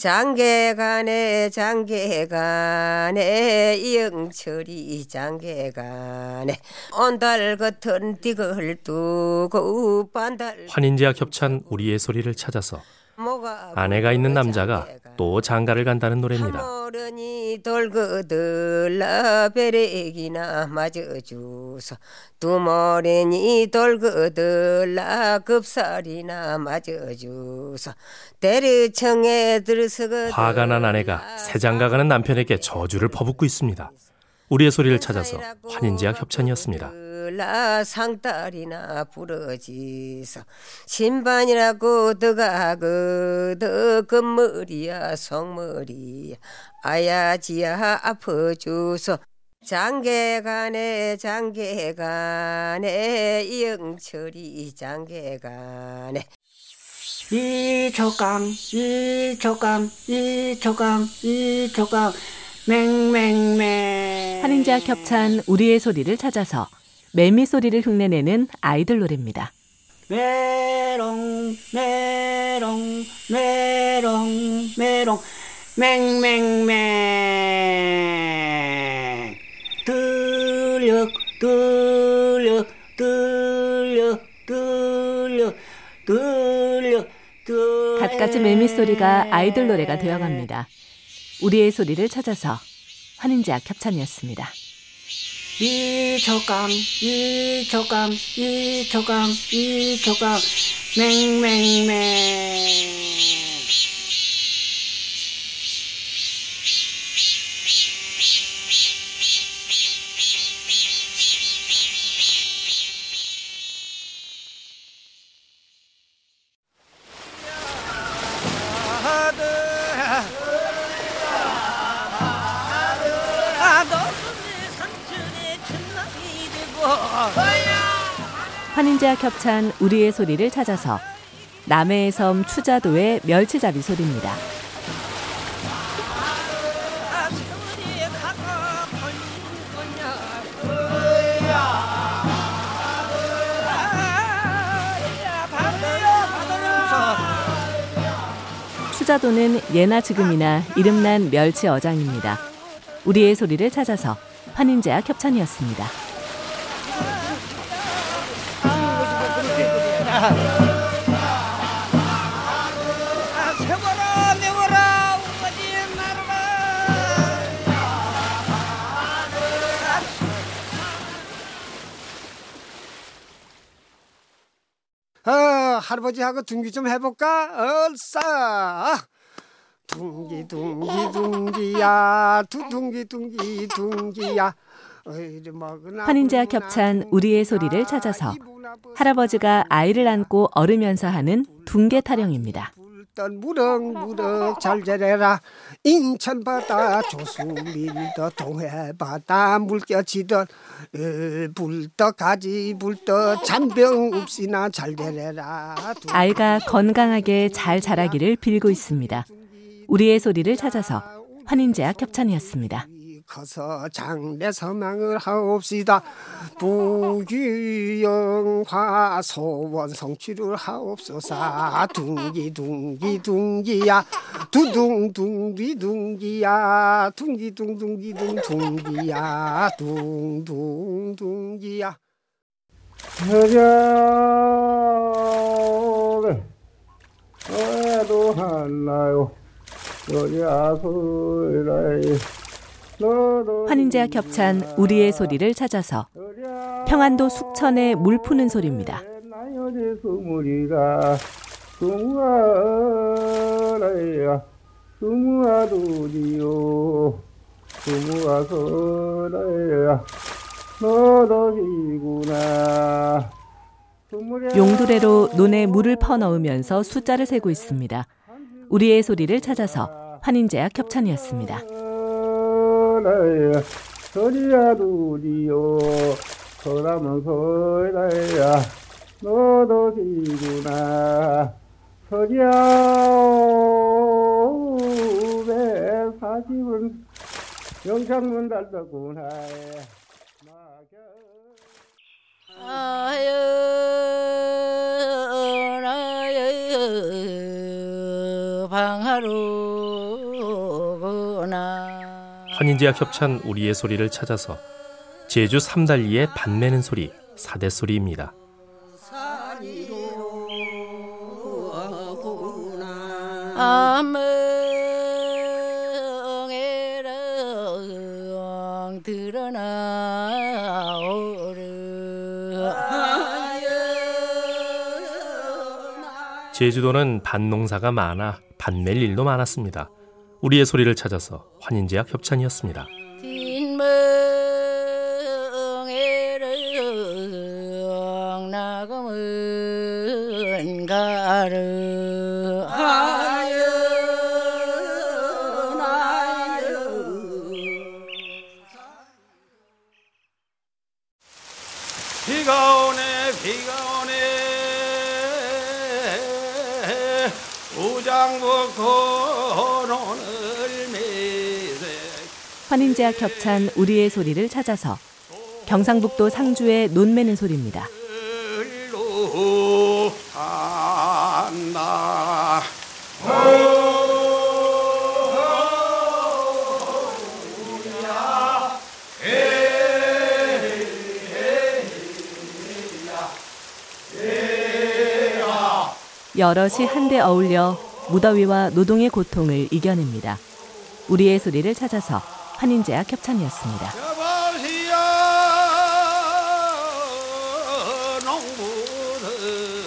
장계간에 장계간에 이영철이 장계간에. 온달 같은 띠을 두고 반달 환인제와 겹찬 우리의 소리를 찾아서 아내가 있는 남자가 또 장가를 간다는 노래입니다. 어른이 돌거들라 베레기나 맞아주소 두머리니 돌거들라 급살이나 맞아주소 대리청에 들서거 화가 난 아내가 새 장가 가는 남편에게 저주를 퍼붓고 있습니다. 우리의 소리를 찾아서 환인제와 협찬이었습니다. 라 상딸이나 부러지서 신반이라고 더가거더 금머리야 성머리야. 아야지야 아퍼주소. 장계간에 장계간에 이영철이 장계간에. 이초강 이초강 이초강 이초강. 맹맹맹. 환인제와 겹찬 우리의 소리를 찾아서 매미 소리를 흉내내는 아이들 노래입니다. 메롱 메롱 메롱 메롱 맹맹맹 들려 들려 들려 들려 들려 들려 갖가지 매미 소리가 아이들 노래가 되어갑니다. 우리의 소리를 찾아서 환인제와 협찬이었습니다. 이초강 이초강 이초강 이초강 맹맹맹 환인제와 겹찬 우리의 소리를 찾아서 남해의 섬 추자도의 멸치잡이 소리입니다. 추자도는 예나 지금이나 이름난 멸치 어장입니다. 우리의 소리를 찾아서 환인제와 협찬이었습니다. 어, 할아버지하고 둥기 좀 해볼까? 얼싸. 둥기 둥기 둥기야 두둥기 둥기 둥기야 환인제와 겹찬 우리의 소리를 찾아서 할아버지가 아이를 안고 얼으면서 하는 둥개 타령입니다. 무럭무럭 잘 자래라 인천 바다 조수밀더 동해 바다 물결치던 불떠 가지 불떠 잔병 없이나 잘 자래라 아이가 건강하게 잘 자라기를 빌고 있습니다. 우리의 소리를 찾아서 환인제와 협찬이었습니다. 커서 장래 서망을 하옵시다. 부귀영화 소원 성취를 하옵소서 둥기 둥기 둥기야. 두둥 둥기 둥기야. 둥기 둥둥기 둥 둥기야. 둥둥 둥기야. 여자를 어도 할라요. 여자소라이 환인제와 겹찬 우리의 소리를 찾아서 평안도 숙천의 물 푸는 소리입니다. 용두레로 논에 물을 퍼 넣으면서 숫자를 세고 있습니다. 우리의 소리를 찾아서 환인제와 겹찬이었습니다. 서라야 서리야 두리요. 서라면 서라야 너도 지구나. 서리야 왜 사십은 영창문 달더구나. 아유 나유 방하루 환인제약 협찬 우리의 소리를 찾아서 제주 삼달리의 반매는 소리 사대 소리입니다. 아멍에랑 드러나오르 제주도는 밭농사가 많아 밭낼 일도 많았습니다. 우리의 소리를 찾아서 환인제약 협찬이었습니다. 비가 오네 비가 오네 환인제약 협찬 우리의 소리를 찾아서 경상북도 상주의 논매는 소리입니다. 여럿이 한데 어울려 무더위와 노동의 고통을 이겨냅니다. 우리의 소리를 찾아서 환인제약 협찬이었습니다. 농부들아